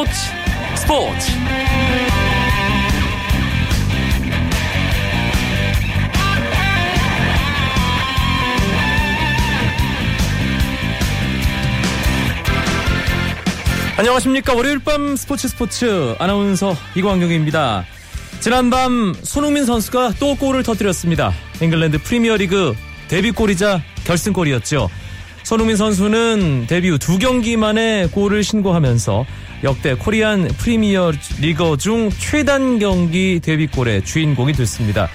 스포츠 스포츠. 안녕하십니까. 월요일 밤 스포츠 스포츠 아나운서 이광경입니다. 지난밤 손흥민 선수가 또 골을 터뜨렸습니다. 잉글랜드 프리미어리그 데뷔골이자 결승골이었죠. 손흥민 선수는 데뷔 후 두 경기 만에 골을 신고하면서 역대 코리안 프리미어 리거 중 최단 경기 데뷔골의 주인공이 됐습니다.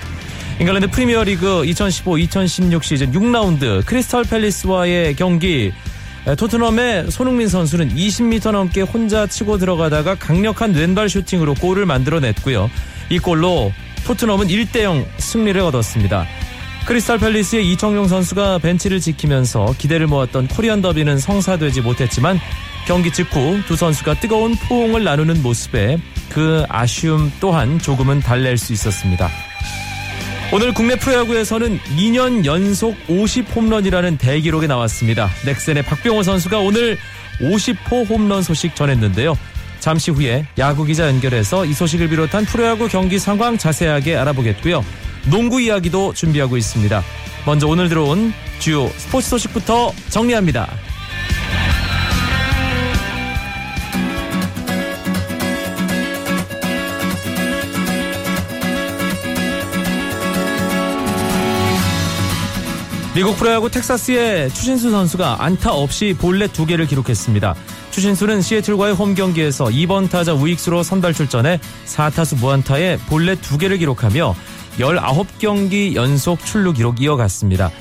잉글랜드 프리미어 리그 2015-2016 시즌 6라운드 크리스탈 팰리스와의 경기 토트넘의 손흥민 선수는 20m 넘게 혼자 치고 들어가다가 강력한 왼발 슈팅으로 골을 만들어냈고요. 이 골로 토트넘은 1대0 승리를 얻었습니다. 크리스탈 팰리스의 이청용 선수가 벤치를 지키면서 기대를 모았던 코리안 더비는 성사되지 못했지만 경기 직후 두 선수가 뜨거운 포옹을 나누는 모습에 그 아쉬움 또한 조금은 달랠 수 있었습니다. 오늘 국내 프로야구에서는 2년 연속 50 홈런이라는 대기록이 나왔습니다. 넥센의 박병호 선수가 오늘 50호 홈런 소식 전했는데요. 잠시 후에 야구 기자 연결해서 이 소식을 비롯한 프로야구 경기 상황 자세하게 알아보겠고요. 농구 이야기도 준비하고 있습니다. 먼저 오늘 들어온 주요 스포츠 소식부터 정리합니다. 미국 프로야구 텍사스의 추신수 선수가 안타 없이 볼넷 두 개를 기록했습니다. 추신수는 시애틀과의 홈 경기에서 2번 타자 우익수로 선발 출전해 4타수 무안타에 볼넷 두 개를 기록하며 19경기 연속 출루 기록 이어갔습니다.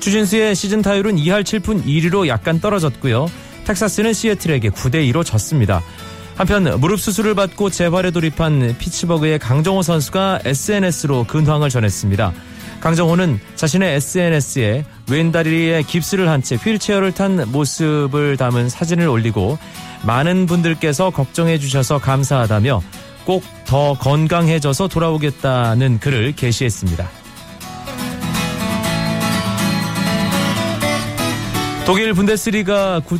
추신수의 시즌 타율은 2할 7푼 1위로 약간 떨어졌고요. 텍사스는 시애틀에게 9대 2로 졌습니다. 한편 무릎 수술을 받고 재활에 돌입한 피츠버그의 강정호 선수가 SNS로 근황을 전했습니다. 강정호는 자신의 SNS에 왼다리에 깁스를 한 채 휠체어를 탄 모습을 담은 사진을 올리고 많은 분들께서 걱정해 주셔서 감사하다며 꼭 더 건강해져서 돌아오겠다는 글을 게시했습니다. 독일 분데스리가 구,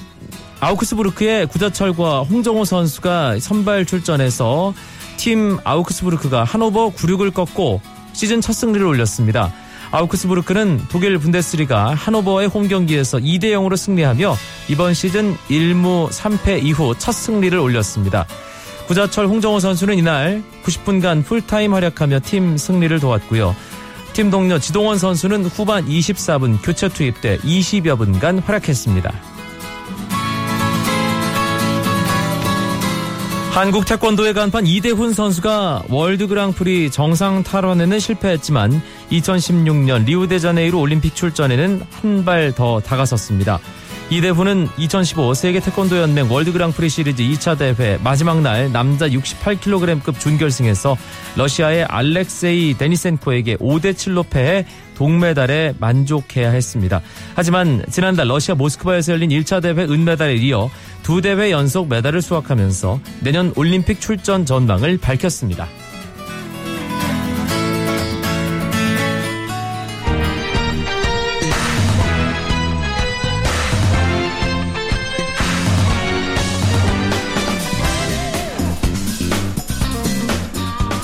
아우크스부르크의 구자철과 홍정호 선수가 선발 출전해서 팀 아우크스부르크가 하노버 96을 꺾고 시즌 첫 승리를 올렸습니다. 아우크스부르크는 독일 분데스리가 하노버의 홈 경기에서 2대 0으로 승리하며 이번 시즌 1무 3패 이후 첫 승리를 올렸습니다. 구자철 홍정호 선수는 이날 90분간 풀타임 활약하며 팀 승리를 도왔고요. 팀 동료 지동원 선수는 후반 24분 교체 투입돼 20여 분간 활약했습니다. 한국 태권도의 간판 이대훈 선수가 월드 그랑프리 정상 탈환에는 실패했지만 2016년 리우데자네이루 올림픽 출전에는 한 발 더 다가섰습니다. 이대훈은 2015 세계 태권도 연맹 월드 그랑프리 시리즈 2차 대회 마지막 날 남자 68kg급 준결승에서 러시아의 알렉세이 데니센코에게 5대 7로 패해 동메달에 만족해야 했습니다. 하지만 지난달 러시아 모스크바에서 열린 1차 대회 은메달에 이어 두 대회 연속 메달을 수확하면서 내년 올림픽 출전 전망을 밝혔습니다.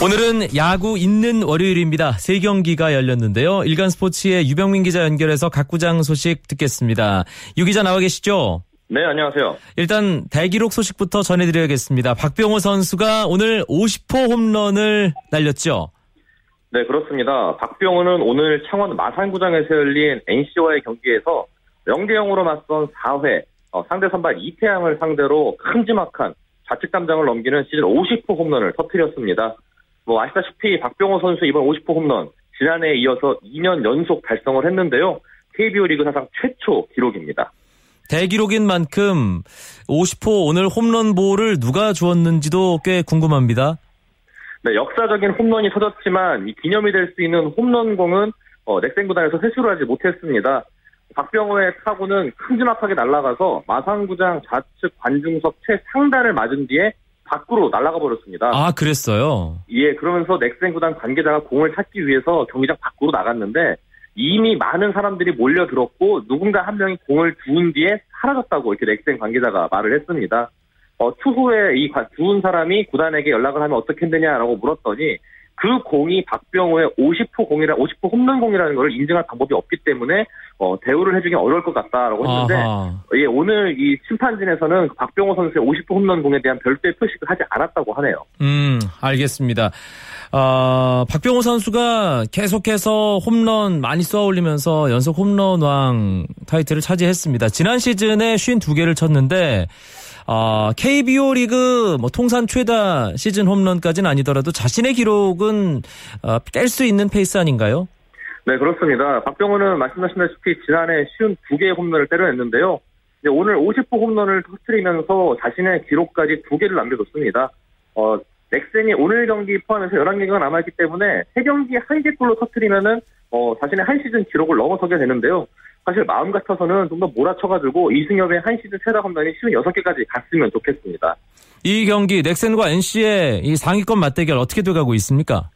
오늘은 야구 있는 월요일입니다. 세 경기가 열렸는데요. 일간 스포츠의 유병민 기자 연결해서 각 구장 소식 듣겠습니다. 유 기자 나와 계시죠? 네, 안녕하세요. 일단 대기록 소식부터 전해드려야겠습니다. 박병호 선수가 오늘 50호 홈런을 날렸죠? 네, 그렇습니다. 박병호는 오늘 창원 마산구장에서 열린 NC와의 경기에서 0대 0으로 맞선 4회 어, 상대 선발 이태양을 상대로 큼지막한 좌측 담장을 넘기는 시즌 50호 홈런을 터뜨렸습니다. 뭐 아시다시피 박병호 선수 이번 50호 홈런 지난해에 이어서 2년 연속 달성을 했는데요. KBO 리그 사상 최초 기록입니다. 대기록인 만큼 50호 오늘 홈런볼을 누가 주었는지도 꽤 궁금합니다. 네, 역사적인 홈런이 터졌지만 이 기념이 될 수 있는 홈런공은 어, 넥센 구단에서 회수를 하지 못했습니다. 박병호의 타구는 큼지막하게 날아가서 마산구장 좌측 관중석 최상단을 맞은 뒤에 밖으로 날아가 버렸습니다. 아, 그랬어요? 예, 그러면서 넥센 구단 관계자가 공을 찾기 위해서 경기장 밖으로 나갔는데 이미 많은 사람들이 몰려들었고 누군가 한 명이 공을 주운 뒤에 사라졌다고 이렇게 넥센 관계자가 말을 했습니다. 어, 추후에 이 두은 사람이 구단에게 연락을 하면 어떻게 했느냐라고 물었더니 그 공이 박병호의 50호 공이라 50호 홈런 공이라는 것을 인증할 방법이 없기 때문에 어, 대우를 해주기 어려울 것 같다라고 했는데 예, 오늘 이 심판진에서는 박병호 선수의 50호 홈런 공에 대한 별도의 표식을 하지 않았다고 하네요. 음, 알겠습니다. 어, 박병호 선수가 계속해서 홈런 많이 쏘아 올리면서 연속 홈런왕 타이틀을 차지했습니다. 지난 시즌에 52개를 쳤는데 어, KBO 리그 뭐 통산 최다 시즌 홈런까지는 아니더라도 자신의 기록은 어, 깰수 있는 페이스 아닌가요? 네, 그렇습니다. 박병호는 말씀하신다시피 지난해 쉬운 두 개의 홈런을 때려냈는데요. 오늘 50호 홈런을 터뜨리면서 자신의 기록까지 두 개를 남겨뒀습니다. 어, 넥센이 오늘 경기 포함해서 11경기가 남아있기 때문에 3경기 1개골로 터뜨리면은 어, 자신의 한 시즌 기록을 넘어서게 되는데요. 사실 마음 같아서는 좀 더 몰아쳐가지고 이승엽의 한 시즌 최다 홈런이 쉬운 6개까지 갔으면 좋겠습니다. 이 경기 넥센과 NC의 이 상위권 맞대결 어떻게 돼가고 있습니까?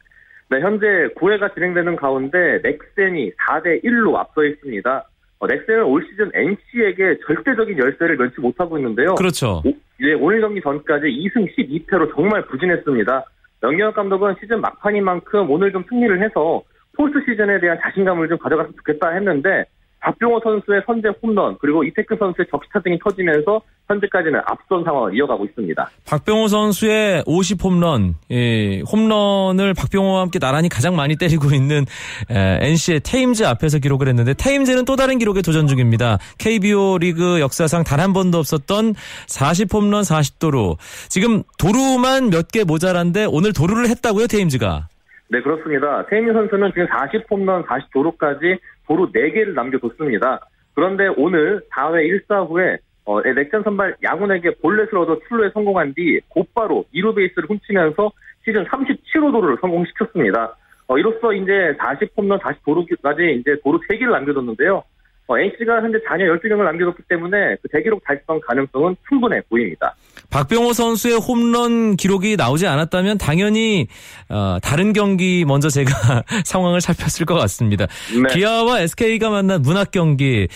네, 현재 9회가 진행되는 가운데 넥센이 4대 1로 앞서 있습니다. 어, 넥센은 올 시즌 NC에게 절대적인 열세를 면치 못하고 있는데요. 그렇죠. 오, 예, 오늘 경기 전까지 2승 12패로 정말 부진했습니다. 명경혁 감독은 시즌 막판인 만큼 오늘 좀 승리를 해서 포스트 시즌에 대한 자신감을 좀 가져갔으면 좋겠다 했는데 박병호 선수의 선제 홈런 그리고 이태크 선수의 적시타 등이 터지면서 현재까지는 앞선 상황을 이어가고 있습니다. 박병호 선수의 50 홈런, 예, 홈런을 박병호와 함께 나란히 가장 많이 때리고 있는 에, NC의 테임즈 앞에서 기록을 했는데 테임즈는 또 다른 기록에 도전 중입니다. KBO 리그 역사상 단 한 번도 없었던 40 홈런 40도루. 지금 도루만 몇 개 모자란데 오늘 도루를 했다고요, 테임즈가? 네, 그렇습니다. 테임즈 선수는 지금 40 홈런 40도루까지 도루 4개를 남겨뒀습니다. 그런데 오늘 4회 1사 후에 어, 넥센 선발 양훈에게 볼넷을 얻어 출루에 성공한 뒤 곧바로 2루 베이스를 훔치면서 시즌 37호 도루를 성공시켰습니다. 어, 이로써 이제 40홈런 40도루까지 이제 도루 3개를 남겨뒀는데요. 어, NC가 현재 잔여 12명을 남겨뒀기 때문에 그 대기록 달성 가능성은 충분해 보입니다. 박병호 선수의 홈런 기록이 나오지 않았다면 당연히 어, 다른 경기 먼저 제가 상황을 살폈을 것 같습니다. 네. 기아와 SK가 만난 문학 경기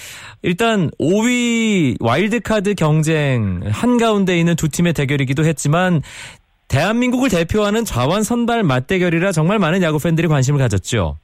일단 5위 와일드카드 경쟁 한가운데 있는 두 팀의 대결이기도 했지만 대한민국을 대표하는 좌완 선발 맞대결이라 정말 많은 야구 팬들이 관심을 가졌죠.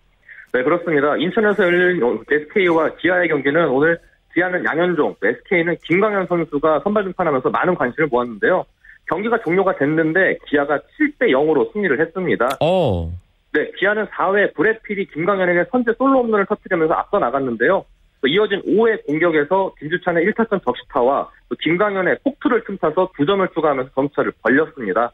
네, 그렇습니다. 인천에서 열린 SK와 기아의 경기는 오늘 기아는 양현종, SK는 김광현 선수가 선발 등판하면서 많은 관심을 모았는데요. 경기가 종료가 됐는데 기아가 7대 0으로 승리를 했습니다. 오. 네, 기아는 4회 브래필이 김광현에게 선제 솔로 홈런을 터뜨리면서 앞서 나갔는데요. 이어진 5회 공격에서 김주찬의 1타점 적시타와 김광현의 폭투를 틈타서 2점을 추가하면서 점차를 벌렸습니다.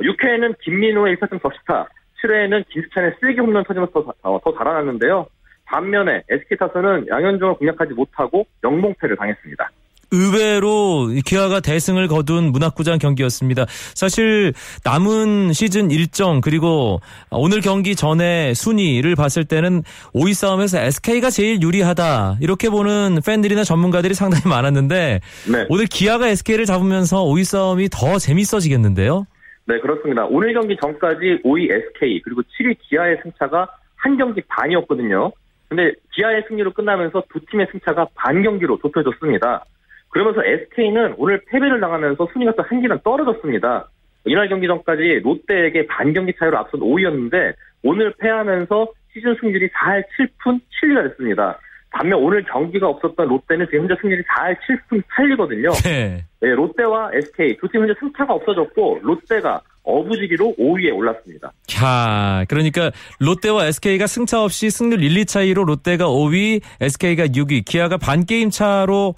6회에는 김민호의 1타점 적시타, 7회에는 김수찬의 쓰레기 홈런 터지면서 더, 어, 더 달아났는데요. 반면에 SK 타선은 양현종을 공략하지 못하고 영봉패를 당했습니다. 의외로 기아가 대승을 거둔 문학구장 경기였습니다. 사실 남은 시즌 일정 그리고 오늘 경기 전에 순위를 봤을 때는 5위 싸움에서 SK가 제일 유리하다 이렇게 보는 팬들이나 전문가들이 상당히 많았는데 네. 오늘 기아가 SK를 잡으면서 5위 싸움이 더 재밌어지겠는데요. 네, 그렇습니다. 오늘 경기 전까지 5위 SK 그리고 7위 기아의 승차가 한 경기 반이었거든요. 근데 기아의 승리로 끝나면서 두 팀의 승차가 반 경기로 좁혀졌습니다. 그러면서 SK는 오늘 패배를 당하면서 순위가 또 한 계단 떨어졌습니다. 이날 경기 전까지 롯데에게 반 경기 차이로 앞선 5위였는데 오늘 패하면서 시즌 승률이 4할 7푼 7리가 됐습니다. 반면 오늘 경기가 없었던 롯데는 지금 현재 승률이 4할 7푼 8리거든요. 네. 네, 롯데와 SK 두 팀 현재 승차가 없어졌고 롯데가 어부지리로 5위에 올랐습니다. 자, 그러니까 롯데와 SK가 승차 없이 승률 1, 2 차이로 롯데가 5위, SK가 6위, 기아가 반 게임 차로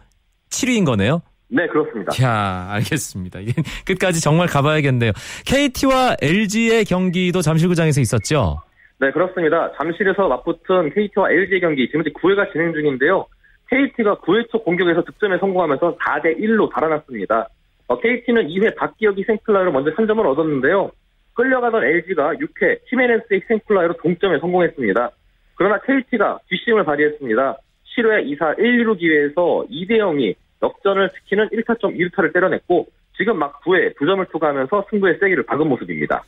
7위인 거네요. 네, 그렇습니다. 자, 알겠습니다. 끝까지 정말 가봐야겠네요. KT와 LG의 경기도 잠실구장에서 있었죠? 네, 그렇습니다. 잠실에서 맞붙은 KT와 LG의 경기 지금 현재 9회가 진행 중인데요. KT가 9회 초 공격에서 득점에 성공하면서 4대 1로 달아났습니다. 어, KT는 2회 박기혁이 생플라이로 먼저 3점을 얻었는데요. 끌려가던 LG가 6회 히메네스의 생플라이로 동점에 성공했습니다. 그러나 KT가 뒷심을 발휘했습니다. 7회 2사 1, 2루 기회에서 2대 0이 역전을 지키는 1타점 2루타를 때려냈고 지금 막 9회 2점을 투과하면서 승부의 세기를 박은 모습입니다.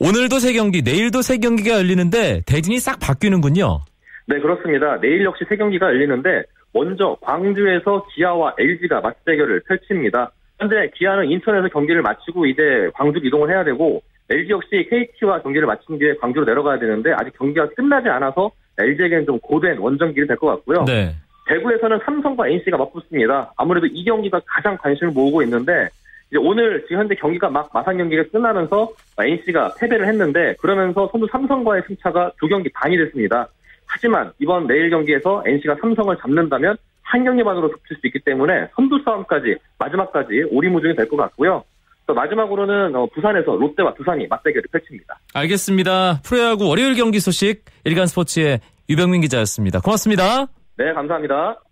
오늘도 세 경기, 내일도 세 경기가 열리는데 대진이 싹 바뀌는군요. 네, 그렇습니다. 내일 역시 세 경기가 열리는데 먼저 광주에서 기아와 LG가 맞대결을 펼칩니다. 현재 기아는 인천에서 경기를 마치고 이제 광주 이동을 해야 되고 LG 역시 KT와 경기를 마친 뒤에 광주로 내려가야 되는데 아직 경기가 끝나지 않아서 LG에게는 좀 고된 원정길이 될 것 같고요. 네. 대구에서는 삼성과 NC가 맞붙습니다. 아무래도 이 경기가 가장 관심을 모으고 있는데 이제 오늘 지금 현재 경기가 막 마산 경기가 끝나면서 NC가 패배를 했는데 그러면서 선두 삼성과의 승차가 두 경기 반이 됐습니다. 하지만 이번 내일 경기에서 NC가 삼성을 잡는다면 한 경기만으로 덮칠 수 있기 때문에 선두 싸움까지 마지막까지 오리무중이 될 것 같고요. 또 마지막으로는 어, 부산에서 롯데와 두산이 맞대결을 펼칩니다. 알겠습니다. 프로야구 월요일 경기 소식 일간 스포츠의 유병민 기자였습니다. 고맙습니다. 네, 감사합니다.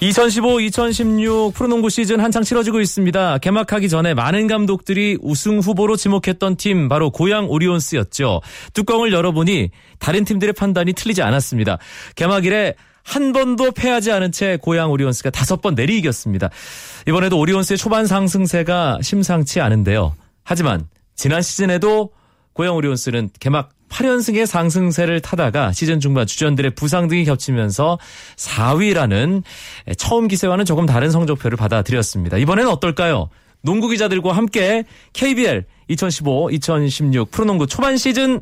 (2015-2016) 프로농구 시즌 한창 치러지고 있습니다. 개막하기 전에 많은 감독들이 우승 후보로 지목했던 팀 바로 고양 오리온스였죠. 뚜껑을 열어보니 다른 팀들의 판단이 틀리지 않았습니다. 개막일에 한 번도 패하지 않은 채 고양 오리온스가 다섯 번 내리 이겼습니다. 이번에도 오리온스의 초반 상승세가 심상치 않은데요. 하지만 지난 시즌에도 고양 오리온스는 개막 8연승의 상승세를 타다가 시즌 중반 주전들의 부상 등이 겹치면서 4위라는 처음 기세와는 조금 다른 성적표를 받아들였습니다. 이번에는 어떨까요? 농구 기자들과 함께 KBL 2015-2016 프로농구 초반 시즌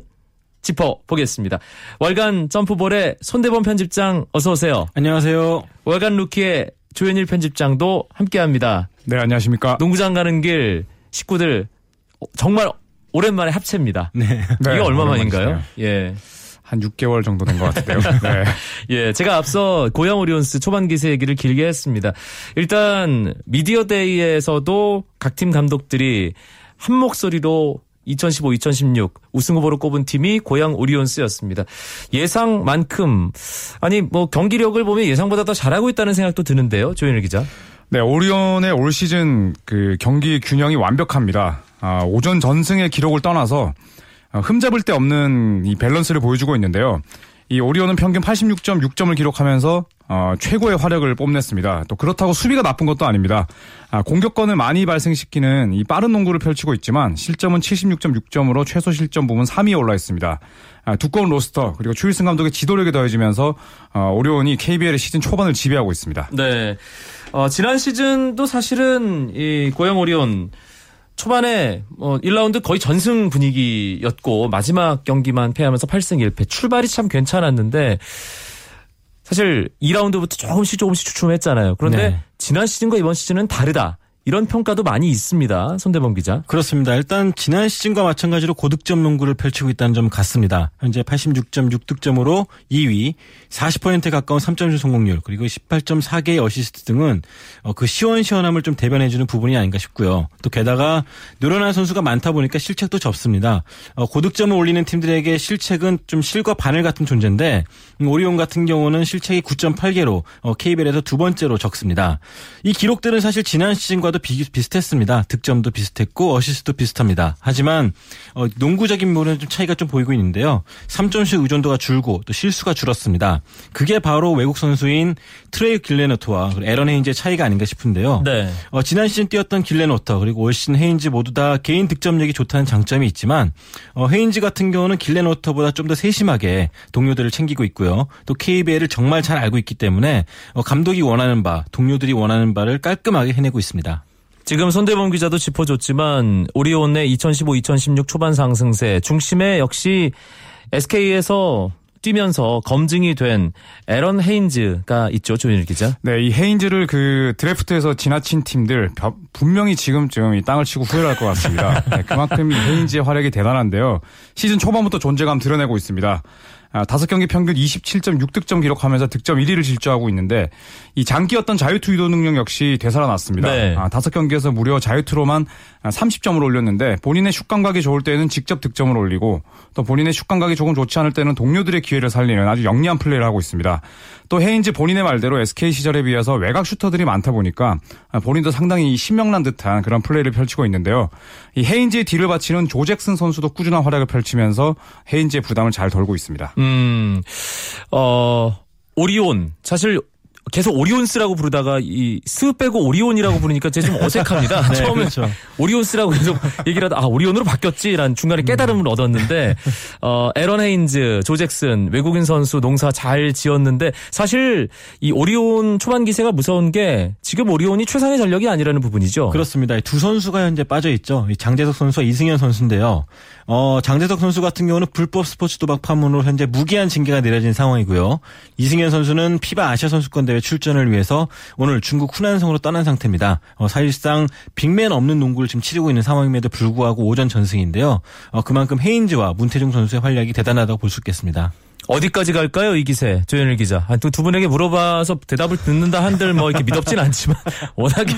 짚어보겠습니다. 월간 점프볼의 손대범 편집장 어서 오세요. 안녕하세요. 월간 루키의 조현일 편집장도 함께합니다. 네, 안녕하십니까. 농구장 가는 길 식구들 정말 오랜만에 합체입니다. 네. 이게 네, 얼마 만인가요? 예. 한 6개월 정도 된 것 같은데요. 네. 예, 제가 앞서 고양 오리온스 초반 기세 얘기를 길게 했습니다. 일단 미디어 데이에서도 각 팀 감독들이 한 목소리로 2015, 2016 우승 후보로 꼽은 팀이 고양 오리온스였습니다. 예상만큼 아니 뭐 경기력을 보면 예상보다 더 잘하고 있다는 생각도 드는데요. 조현일 기자. 네, 오리온의 올 시즌 그 경기 균형이 완벽합니다. 아, 오전 전승의 기록을 떠나서 아, 흠잡을 데 없는 이 밸런스를 보여주고 있는데요. 이 오리온은 평균 86.6점을 기록하면서 어, 최고의 화력을 뽐냈습니다. 또 그렇다고 수비가 나쁜 것도 아닙니다. 아, 공격권을 많이 발생시키는 이 빠른 농구를 펼치고 있지만 실점은 76.6점으로 최소 실점 부문 3위에 올라 있습니다. 아, 두꺼운 로스터 그리고 추일승 감독의 지도력이 더해지면서 어, 오리온이 KBL의 시즌 초반을 지배하고 있습니다. 네. 어, 지난 시즌도 사실은 이 고양 오리온 초반에 뭐 1라운드 거의 전승 분위기였고 마지막 경기만 패하면서 8승 1패 출발이 참 괜찮았는데 사실 2라운드부터 조금씩 조금씩 주춤했잖아요. 그런데 네. 지난 시즌과 이번 시즌은 다르다. 이런 평가도 많이 있습니다. 손대범 기자. 그렇습니다. 일단 지난 시즌과 마찬가지로 고득점 농구를 펼치고 있다는 점 같습니다. 현재 86.6득점으로 2위, 40%에 가까운 3점슛 성공률, 그리고 18.4개의 어시스트 등은 어, 그 시원시원함을 좀 대변해주는 부분이 아닌가 싶고요. 또 게다가 늘어난 선수가 많다 보니까 실책도 적습니다. 어, 고득점을 올리는 팀들에게 실책은 좀 실과 바늘 같은 존재인데 음, 오리온 같은 경우는 실책이 9.8개로 어, KBL에서 두 번째로 적습니다. 이 기록들은 사실 지난 시즌과 도 비, 비슷했습니다. 득점도 비슷했고 어시스트도 비슷합니다. 하지만 어, 농구적인 부분은 좀 차이가 좀 보이고 있는데요. 3점슛 의존도가 줄고 또 실수가 줄었습니다. 그게 바로 외국 선수인 트로이 길렌워터와 에런 헤인즈의 차이가 아닌가 싶은데요. 네. 어, 지난 시즌 뛰었던 길렌워터 그리고 올 시즌 헤인즈 모두 다 개인 득점력이 좋다는 장점이 있지만 어, 헤인즈 같은 경우는 길렌워터보다 좀 더 세심하게 동료들을 챙기고 있고요. 또 KBL을 정말 잘 알고 있기 때문에 어, 감독이 원하는 바, 동료들이 원하는 바를 깔끔하게 해내고 있습니다. 지금 손대범 기자도 짚어줬지만 오리온의 2015-2016 초반 상승세 중심에 역시 SK에서 뛰면서 검증이 된 에런 헤인즈가 있죠, 조인일 기자. 네, 이 헤인즈를 그 드래프트에서 지나친 팀들 벼- 분명히 지금쯤 이 땅을 치고 후회할 것 같습니다. 네, 그만큼 이 헤인즈의 활약이 대단한데요. 시즌 초반부터 존재감 드러내고 있습니다. 아, 다섯 경기 평균 27.6득점 기록하면서 득점 1위를 질주하고 있는데 이 장기였던 자유투 유도 능력 역시 되살아났습니다. 네. 아, 다섯 경기에서 무려 자유투로만 30점을 올렸는데 본인의 슛 감각이 좋을 때는 직접 득점을 올리고 또 본인의 슛 감각이 조금 좋지 않을 때는 동료들의 기회를 살리는 아주 영리한 플레이를 하고 있습니다. 또 헤인즈 본인의 말대로 SK 시절에 비해서 외곽 슈터들이 많다 보니까 본인도 상당히 신명난 듯한 그런 플레이를 펼치고 있는데요. 이 헤인즈의 뒤를 받치는 조 잭슨 선수도 꾸준한 활약을 펼치면서 헤인즈의 부담을 잘 덜고 있습니다. 음, 어, 오리온. 사실 계속 오리온스라고 부르다가 이 스 빼고 오리온이라고 부르니까 제가 좀 어색합니다. 네, 처음에 그렇죠. 오리온스라고 계속 얘기를 하다 아 오리온으로 바뀌었지라는 중간에 깨달음을 얻었는데 어 에런 헤인즈, 조 잭슨 외국인 선수 농사 잘 지었는데 사실 이 오리온 초반 기세가 무서운 게 지금 오리온이 최상의 전력이 아니라는 부분이죠. 그렇습니다. 이 두 선수가 현재 빠져 있죠. 이 장재석 선수와 이승현 선수인데요. 어, 장재석 선수 같은 경우는 불법 스포츠 도박 파문으로 현재 무기한 징계가 내려진 상황이고요. 이승현 선수는 FIBA 아시아 선수권 대회 출전을 위해서 오늘 중국 후난성으로 떠난 상태입니다. 어, 사실상 빅맨 없는 농구를 지금 치르고 있는 상황임에도 불구하고 오전 전승인데요. 어, 그만큼 헤인즈와 문태중 선수의 활약이 대단하다고 볼 수 있겠습니다. 어디까지 갈까요, 이 기세? 조현일 기자. 아, 또두 분에게 물어봐서 대답을 듣는다 한들 뭐 이렇게 믿었진 않지만 워낙에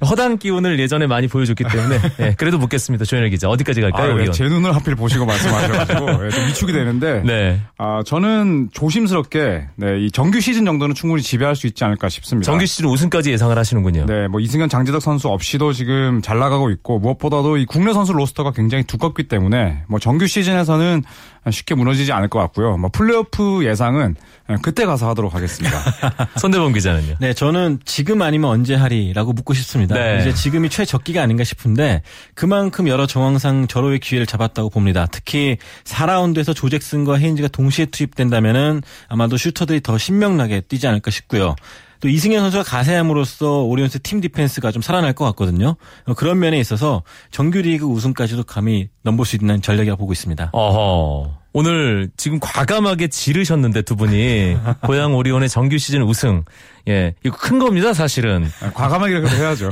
허당 기운을 예전에 많이 보여줬기 때문에 예, 그래도 묻겠습니다. 조현일 기자. 어디까지 갈까요, 아, 네? 제 눈을 하필 보시고 말씀하셔가지고 예, 좀 위축이 되는데 네. 아, 저는 조심스럽게 네, 이 정규 시즌 정도는 충분히 지배할 수 있지 않을까 싶습니다. 정규 시즌 우승까지 예상을 하시는군요. 네, 뭐 이승현, 장재덕 선수 없이도 지금 잘 나가고 있고 무엇보다도 이 국내 선수 로스터가 굉장히 두껍기 때문에 뭐 정규 시즌에서는 쉽게 무너지지 않을 것 같고 요. 뭐 플레이오프 예상은 그때 가서 하도록 하겠습니다. 손대범 기자는요. 네, 저는 지금 아니면 언제 하리라고 묻고 싶습니다. 네. 이제 지금이 최적기가 아닌가 싶은데 그만큼 여러 정황상 절호의 기회를 잡았다고 봅니다. 특히 4라운드에서 조 잭슨과 헤인즈가 동시에 투입된다면은 아마도 슈터들이 더 신명나게 뛰지 않을까 싶고요. 또 이승현 선수가 가세함으로써 오리온스 팀 디펜스가 좀 살아날 것 같거든요. 어, 그런 면에 있어서 정규리그 우승까지도 감히 넘볼 수 있는 전략이라고 보고 있습니다. 어허. 오늘 지금 과감하게 지르셨는데 두 분이 고양 오리온의 정규 시즌 우승. 예, 이거 큰 겁니다, 사실은. 과감하게 그래도 해야죠.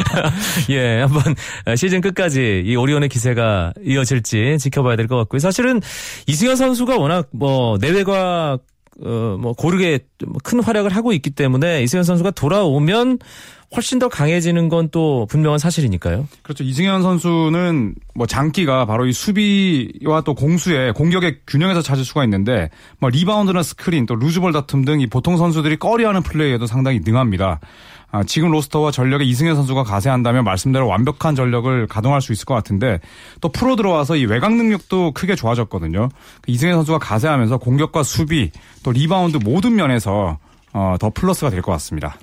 예, 한번 시즌 끝까지 이 오리온의 기세가 이어질지 지켜봐야 될 것 같고요. 사실은 이승현 선수가 워낙 뭐 내외가 어, 뭐 고르게 큰 활약을 하고 있기 때문에 이승현 선수가 돌아오면 훨씬 더 강해지는 건 또 분명한 사실이니까요. 그렇죠. 이승현 선수는 뭐 장기가 바로 이 수비와 또 공수의 공격의 균형에서 찾을 수가 있는데 뭐 리바운드나 스크린 또 루즈볼 다툼 등 이 보통 선수들이 꺼려하는 플레이에도 상당히 능합니다. 아, 지금 로스터와 전력에 이승현 선수가 가세한다면 말씀대로 완벽한 전력을 가동할 수 있을 것 같은데 또 프로 들어와서 이 외곽 능력도 크게 좋아졌거든요. 이승현 선수가 가세하면서 공격과 수비 또 리바운드 모든 면에서 어, 더 플러스가 될 것 같습니다.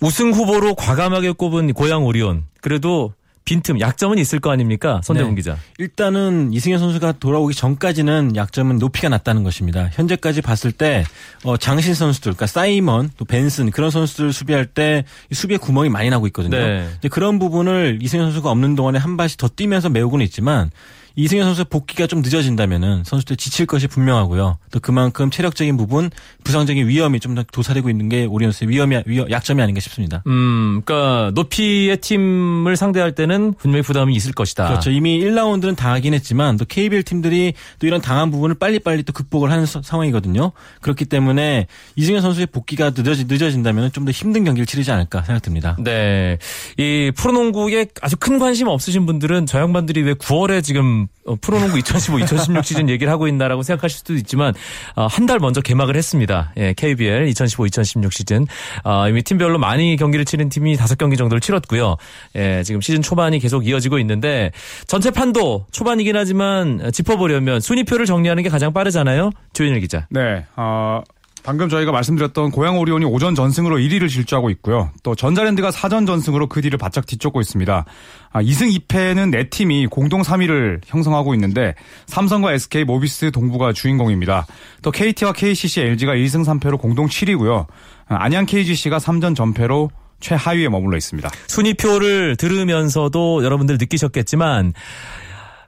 우승 후보로 과감하게 꼽은 고양 오리온. 그래도 빈틈, 약점은 있을 거 아닙니까? 손대범 네. 기자. 일단은 이승현 선수가 돌아오기 전까지는 약점은 높이가 낮다는 것입니다. 현재까지 봤을 때 어, 장신 선수들, 그러니까 사이먼, 또 벤슨 그런 선수들 수비할 때 이 수비에 구멍이 많이 나고 있거든요. 네. 그런 부분을 이승현 선수가 없는 동안에 한 발씩 더 뛰면서 메우고는 있지만 이승현 선수의 복귀가 좀 늦어진다면은 선수들 지칠 것이 분명하고요. 또 그만큼 체력적인 부분, 부상적인 위험이 좀 더 도사리고 있는 게 오리온스의 위험이 위험, 약점이 아닌가 싶습니다. 음, 그러니까 높이의 팀을 상대할 때는 분명히 부담이 있을 것이다. 그렇죠. 이미 1라운드는 당하긴 했지만 또 KBL 팀들이 또 이런 당한 부분을 빨리빨리 또 극복을 하는 서- 상황이거든요. 그렇기 때문에 이승현 선수의 복귀가 늦어지, 늦어진다면 좀 더 힘든 경기를 치르지 않을까 생각됩니다. 네. 이 프로농구에 아주 큰 관심 없으신 분들은 저 양반들이 왜 9월에 지금 어, 프로농구 2015, 2016 시즌 얘기를 하고 있나라고 생각하실 수도 있지만 한 달 먼저 개막을 했습니다. 예, KBL 2015, 2016 시즌. 어, 이미 팀별로 많이 경기를 치른 팀이 5경기 정도를 치렀고요. 예, 지금 시즌 초반이 계속 이어지고 있는데 전체 판도 초반이긴 하지만 짚어보려면 순위표를 정리하는 게 가장 빠르잖아요. 조현일 기자. 네, 어, 방금 저희가 말씀드렸던 고양 오리온이 오전 전승으로 1위를 질주하고 있고요. 또 전자랜드가 사전 전승으로 그 뒤를 바짝 뒤쫓고 있습니다. 아, 2승 2패는 네 팀이 공동 3위를 형성하고 있는데 삼성과 SK, 모비스, 동부가 주인공입니다. 또 KT와 KCC, LG가 1승 3패로 공동 7위고요. 아, 안양 KGC가 3전 전패로 최하위에 머물러 있습니다. 순위표를 들으면서도 여러분들 느끼셨겠지만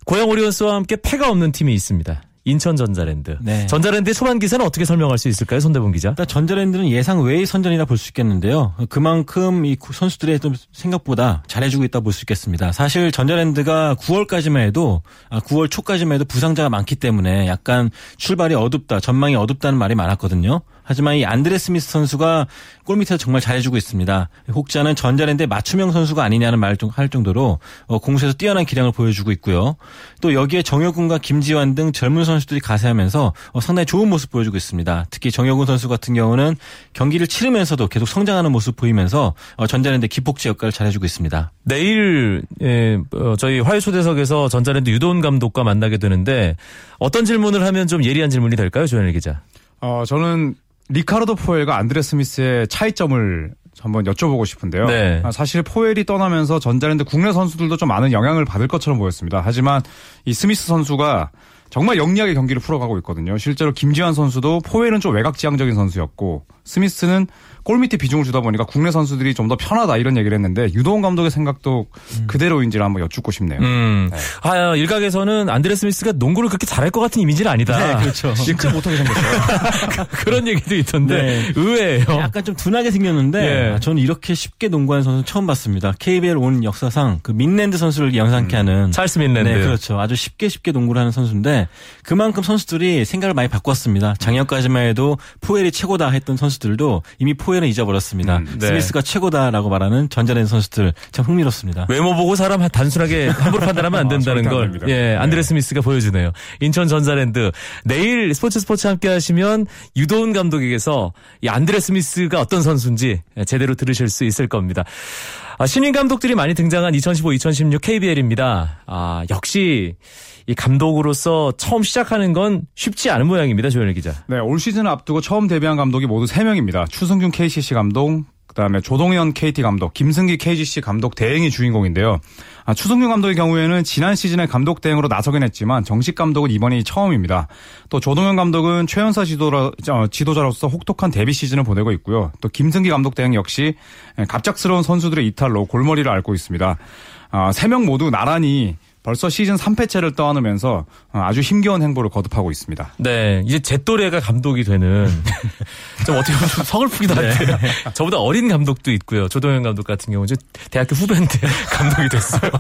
고양 오리온스와 함께 패가 없는 팀이 있습니다. 인천 전자랜드. 네. 전자랜드의 초반 기세는 어떻게 설명할 수 있을까요, 손대본 기자? 일단 전자랜드는 예상 외의 선전이라 볼 수 있겠는데요. 그만큼 이 선수들의 좀 생각보다 잘해주고 있다 볼 수 있겠습니다. 사실 전자랜드가 9월까지만 해도 아, 9월 초까지만 해도 부상자가 많기 때문에 약간 출발이 어둡다, 전망이 어둡다는 말이 많았거든요. 하지만 이 안드레 스미스 선수가 골밑에서 정말 잘해주고 있습니다. 혹자는 전자랜드의 맞춤형 선수가 아니냐는 말을 할 정도로 어, 공수에서 뛰어난 기량을 보여주고 있고요. 또 여기에 정혁군과 김지환 등 젊은 선수들이 가세하면서 어, 상당히 좋은 모습 보여주고 있습니다. 특히 정혁군 선수 같은 경우는 경기를 치르면서도 계속 성장하는 모습 보이면서 어, 전자랜드 기폭제 역할을 잘해주고 있습니다. 내일 예, 어, 저희 화요 초대석에서 전자랜드 유도훈 감독과 만나게 되는데 어떤 질문을 하면 좀 예리한 질문이 될까요, 조현일 기자? 어, 저는 리카르도 포엘과 안드레 스미스의 차이점을 한번 여쭤보고 싶은데요. 네. 아, 사실 포엘이 떠나면서 전자랜드 국내 선수들도 좀 많은 영향을 받을 것처럼 보였습니다. 하지만 이 스미스 선수가 정말 영리하게 경기를 풀어가고 있거든요. 실제로 김지환 선수도 포엘은 좀 외곽지향적인 선수였고 스미스는 골밑에 비중을 주다 보니까 국내 선수들이 좀 더 편하다 이런 얘기를 했는데 유도훈 감독의 생각도 음. 그대로인지를 한번 여쭙고 싶네요. 음. 네. 아, 일각에서는 안드레 스미스가 농구를 그렇게 잘할 것 같은 이미지는 아니다. 네, 그렇죠. 진짜 못하게 생겼어요. 그런 얘기도 있던데 네. 의외예요. 약간 좀 둔하게 생겼는데 예. 아, 저는 이렇게 쉽게 농구하는 선수 처음 봤습니다. KBL 온 역사상 그 민랜드 선수를 영상케 하는 찰스 민랜드. 네, 그렇죠. 아주 쉽게 쉽게 농구를 하는 선수인데 그만큼 선수들이 생각을 많이 바꿨습니다. 작년까지만 해도 포웰이 최고다 했던 선수들도 이미 포웰은 잊어버렸습니다. 음, 네. 스미스가 최고다라고 말하는 전자랜드 선수들 참 흥미롭습니다. 외모 보고 사람 단순하게 함부로 판단하면 안 아, 된다는 안 걸. 예, 안드레 스미스가 보여주네요. 인천 전자랜드 내일 스포츠 스포츠 함께 하시면 유도훈 감독에게서 이 안드레 스미스가 어떤 선수인지 제대로 들으실 수 있을 겁니다. 아, 신인 감독들이 많이 등장한 2015-2016 KBL입니다. 아, 역시 이 감독으로서 처음 시작하는 건 쉽지 않은 모양입니다. 조현일 기자. 네, 올 시즌을 앞두고 처음 데뷔한 감독이 모두 3명입니다. 추승균 KCC 감독, 그다음에 조동현 KT 감독, 김승기 KGC 감독 대행이 주인공인데요. 아, 추승균 감독의 경우에는 지난 시즌에 감독 대행으로 나서긴 했지만 정식 감독은 이번이 처음입니다. 또 조동현 감독은 최연사 지도라, 어, 지도자로서 혹독한 데뷔 시즌을 보내고 있고요. 또 김승기 감독 대행 역시 갑작스러운 선수들의 이탈로 골머리를 앓고 있습니다. 아, 3명 모두 나란히 벌써 시즌 3패째를 떠안으면서 아주 힘겨운 행보를 거듭하고 있습니다. 네, 이제 제 또래가 감독이 되는 좀 어떻게 보면 좀 서글프기도 한데 저보다 어린 감독도 있고요. 조동현 감독 같은 경우는 이제 대학교 후배인데 감독이 됐어요.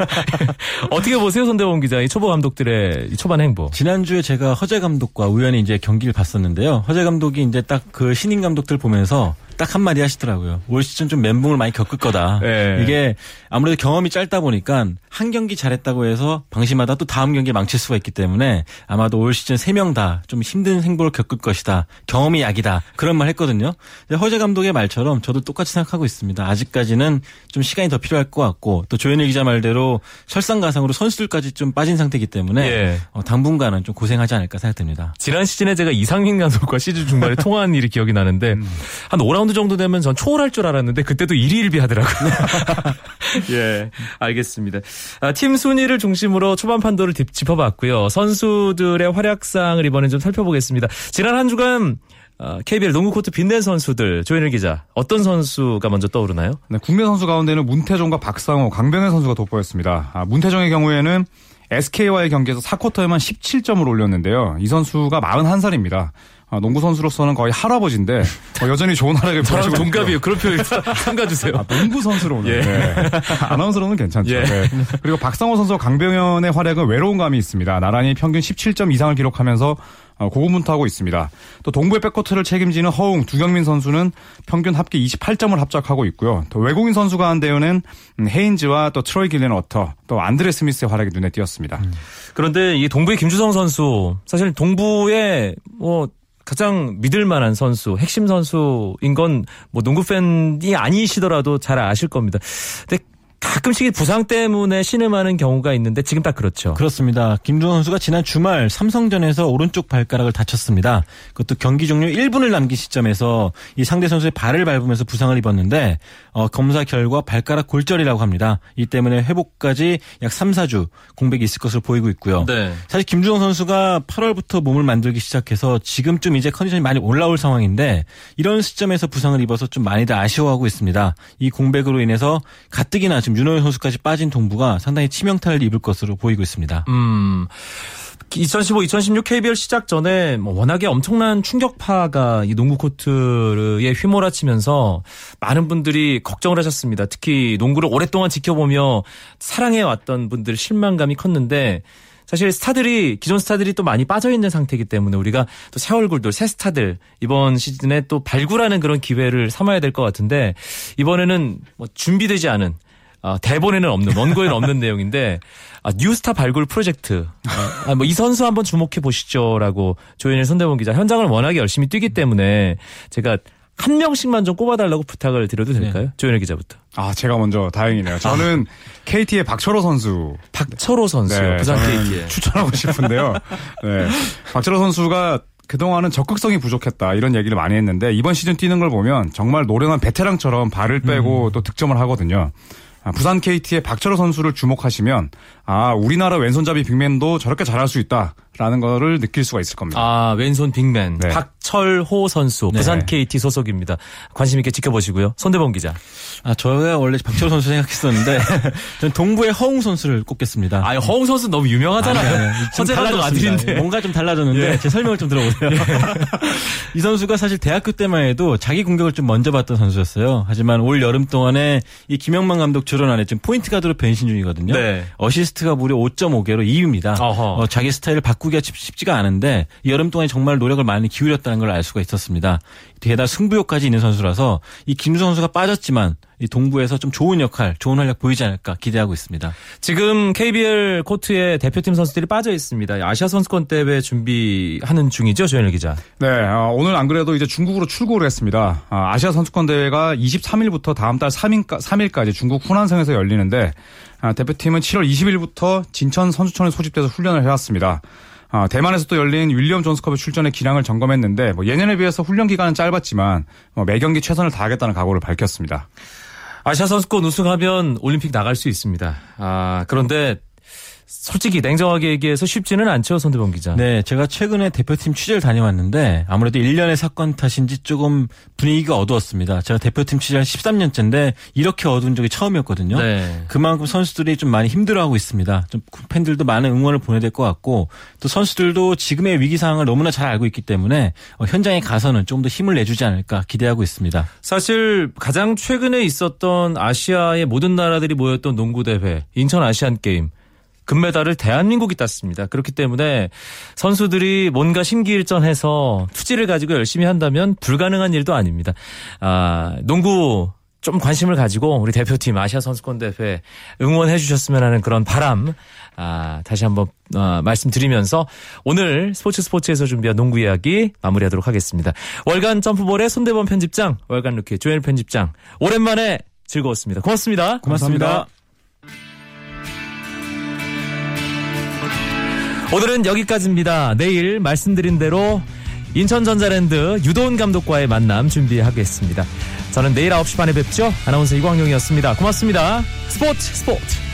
어떻게 보세요, 손대원 기자? 이 초보 감독들의 이 초반 행보. 지난주에 제가 허재 감독과 우연히 이제 경기를 봤었는데요. 허재 감독이 이제 딱 그 신인 감독들 보면서 딱 한마디 하시더라고요. 올 시즌 좀 멘붕을 많이 겪을 거다. 네. 이게 아무래도 경험이 짧다 보니까 한 경기 잘했다고 해서 방심하다 또 다음 경기 망칠 수가 있기 때문에 아마도 올 시즌 세명다 좀 힘든 행보를 겪을 것이다. 경험이 약이다. 그런 말 했거든요. 허재 감독의 말처럼 저도 똑같이 생각하고 있습니다. 아직까지는 좀 시간이 더 필요할 것 같고 또 조현일 기자 말대로 설상가상으로 선수들까지 좀 빠진 상태이기 때문에 예. 어, 당분간은 좀 고생하지 않을까 생각됩니다. 지난 시즌에 제가 이상민 감독과 시즌 중반에 통화한 일이 기억이 나는데 한 5라운드 정도 되면 전 초월할 줄 알았는데 그때도 일희일비하더라고요. 예, 알겠습니다. 아, 팀 순위를 중심으로 초반 판도를 짚- 짚어봤고요. 선수들의 활약상을 이번엔 좀 살펴보겠습니다. 지난 한 주간 어, KBL 농구 코트 빛낸 선수들 조현일 기자 어떤 선수가 먼저 떠오르나요? 네, 국내 선수 가운데는 문태종과 박상호, 강병현 선수가 돋보였습니다. 아, 문태종의 경우에는 SK와의 경기에서 4쿼터에만 17점을 올렸는데요. 이 선수가 41살입니다. 아, 농구 선수로서는 거의 할아버지인데 어, 여전히 좋은 활약을 보여주고 동갑이에요. 그런 표현 삼가주세요. 아, 농구 선수로 오늘. 예. 네. 아나운서로는 괜찮죠. 예. 네. 그리고 박상호 선수와 강병현의 활약은 외로운 감이 있습니다. 나란히 평균 17점 이상을 기록하면서 어, 고군분투하고 있습니다. 또 동부의 백코트를 책임지는 허웅, 두경민 선수는 평균 합계 28점을 합작하고 있고요. 또 외국인 선수 가운데는 음, 헤인즈와 또 트로이 길렌워터, 또 안드레 스미스의 활약이 눈에 띄었습니다. 그런데 이 동부의 김주성 선수 사실 동부의 뭐 가장 믿을 만한 선수, 핵심 선수인 건 뭐 농구 팬이 아니시더라도 잘 아실 겁니다. 근데 가끔씩 부상 때문에 신음하는 경우가 있는데 지금 딱 그렇죠. 그렇습니다. 김주성 선수가 지난 주말 삼성전에서 오른쪽 발가락을 다쳤습니다. 그것도 경기 종료 1분을 남긴 시점에서 이 상대 선수의 발을 밟으면서 부상을 입었는데 어, 검사 결과 발가락 골절이라고 합니다. 이 때문에 회복까지 약 3, 4주 공백이 있을 것으로 보이고 있고요. 네. 사실 김주성 선수가 8월부터 몸을 만들기 시작해서 지금쯤 이제 컨디션이 많이 올라올 상황인데 이런 시점에서 부상을 입어서 좀 많이들 아쉬워하고 있습니다. 이 공백으로 인해서 가뜩이나 지금 윤호연 선수까지 빠진 동부가 상당히 치명타를 입을 것으로 보이고 있습니다. 음. 2015-2016 KBL 시작 전에 뭐 워낙에 엄청난 충격파가 이 농구 코트에 휘몰아치면서 많은 분들이 걱정을 하셨습니다. 특히 농구를 오랫동안 지켜보며 사랑해 왔던 분들 실망감이 컸는데 사실 스타들이 기존 스타들이 또 많이 빠져 있는 상태이기 때문에 우리가 또 새 얼굴들 새 스타들 이번 시즌에 또 발굴하는 그런 기회를 삼아야 될 것 같은데 이번에는 뭐 준비되지 않은 아, 대본에는 없는 원고에는 없는 내용인데 아, 뉴스타 발굴 프로젝트 아, 뭐 이 선수 한번 주목해 보시죠라고 조현일 손대본 기자 현장을 워낙에 열심히 뛰기 때문에 제가 한 명씩만 좀 꼽아달라고 부탁을 드려도 될까요? 조현일 기자부터. 아, 제가 먼저 다행이네요. 저는 KT의 박철호 선수. 박철호 선수요. 네, 부산 KT에. 추천하고 싶은데요. 네. 박철호 선수가 그동안은 적극성이 부족했다 이런 얘기를 많이 했는데 이번 시즌 뛰는 걸 보면 정말 노련한 베테랑처럼 발을 빼고 또 득점을 하거든요. 아, 부산 KT의 박철호 선수를 주목하시면 아 우리나라 왼손잡이 빅맨도 저렇게 잘할 수 있다라는 거를 느낄 수가 있을 겁니다. 아, 왼손 빅맨. 네. 박 철호 선수. 부산 네. KT 소속입니다. 관심 있게 지켜보시고요. 손대범 기자. 아, 저가 원래 박철호 선수 생각했었는데, 전 동부의 허웅 선수를 꼽겠습니다. 아, 허웅 선수 너무 유명하잖아요. 좀 허재 감독 달라졌습니다. 아들인데. 뭔가 좀 달라졌는데 예. 제 설명을 좀 들어보세요. 이 선수가 사실 대학교 때만 해도 자기 공격을 좀 먼저 봤던 선수였어요. 하지만 올 여름 동안에 이 김영만 감독 조련 아래 지금 포인트 가드로 변신 중이거든요. 네. 어시스트가 무려 5.5개로 2위입니다. 어허. 어, 자기 스타일을 바꾸기가 쉽- 쉽지가 않은데 이 여름 동안에 정말 노력을 많이 기울였다 는 걸 알 수가 있었습니다. 게다가 승부욕까지 있는 선수라서 이 김수 선수가 빠졌지만 이 동부에서 좀 좋은 역할, 좋은 활약 보이지 않을까 기대하고 있습니다. 지금 KBL 코트에 대표팀 선수들이 빠져 있습니다. 아시아 선수권 대회 준비하는 중이죠, 조현일 기자. 네, 어, 오늘 안 그래도 이제 중국으로 출국을 했습니다. 아시아 선수권 대회가 23일부터 다음 달 3일까, 3일까지 중국 후난성에서 열리는데 아, 대표팀은 7월 20일부터 진천 선수촌에 소집돼서 훈련을 해왔습니다. 아, 대만에서 또 열린 윌리엄 존스컵에 출전해 기량을 점검했는데 뭐 예년에 비해서 훈련 기간은 짧았지만 뭐 매 경기 최선을 다하겠다는 각오를 밝혔습니다. 아시아 선수권 우승하면 올림픽 나갈 수 있습니다. 아, 그런데 솔직히 냉정하게 얘기해서 쉽지는 않죠, 손대범 기자. 네, 제가 최근에 대표팀 취재를 다녀왔는데 아무래도 1년의 사건 탓인지 조금 분위기가 어두웠습니다. 제가 대표팀 취재를 13년째인데 이렇게 어두운 적이 처음이었거든요. 네. 그만큼 선수들이 좀 많이 힘들어하고 있습니다. 좀 팬들도 많은 응원을 보내야 될 것 같고 또 선수들도 지금의 위기 상황을 너무나 잘 알고 있기 때문에 어, 현장에 가서는 좀 더 힘을 내주지 않을까 기대하고 있습니다. 사실 가장 최근에 있었던 아시아의 모든 나라들이 모였던 농구 대회 인천 아시안 게임 금메달을 대한민국이 땄습니다. 그렇기 때문에 선수들이 뭔가 심기일전해서 투지를 가지고 열심히 한다면 불가능한 일도 아닙니다. 아, 농구 좀 관심을 가지고 우리 대표팀 아시아 선수권 대회 응원해 주셨으면 하는 그런 바람 아, 다시 한번 어, 말씀드리면서 오늘 스포츠 스포츠에서 준비한 농구 이야기 마무리하도록 하겠습니다. 월간 점프볼의 손대범 편집장, 월간 루키 조현일 편집장 오랜만에 즐거웠습니다. 고맙습니다. 고맙습니다. 오늘은 여기까지입니다. 내일 말씀드린 대로 인천전자랜드 유도훈 감독과의 만남 준비하겠습니다. 저는 내일 9시 반에 뵙죠. 아나운서 이광용이었습니다. 고맙습니다. 스포츠 스포츠.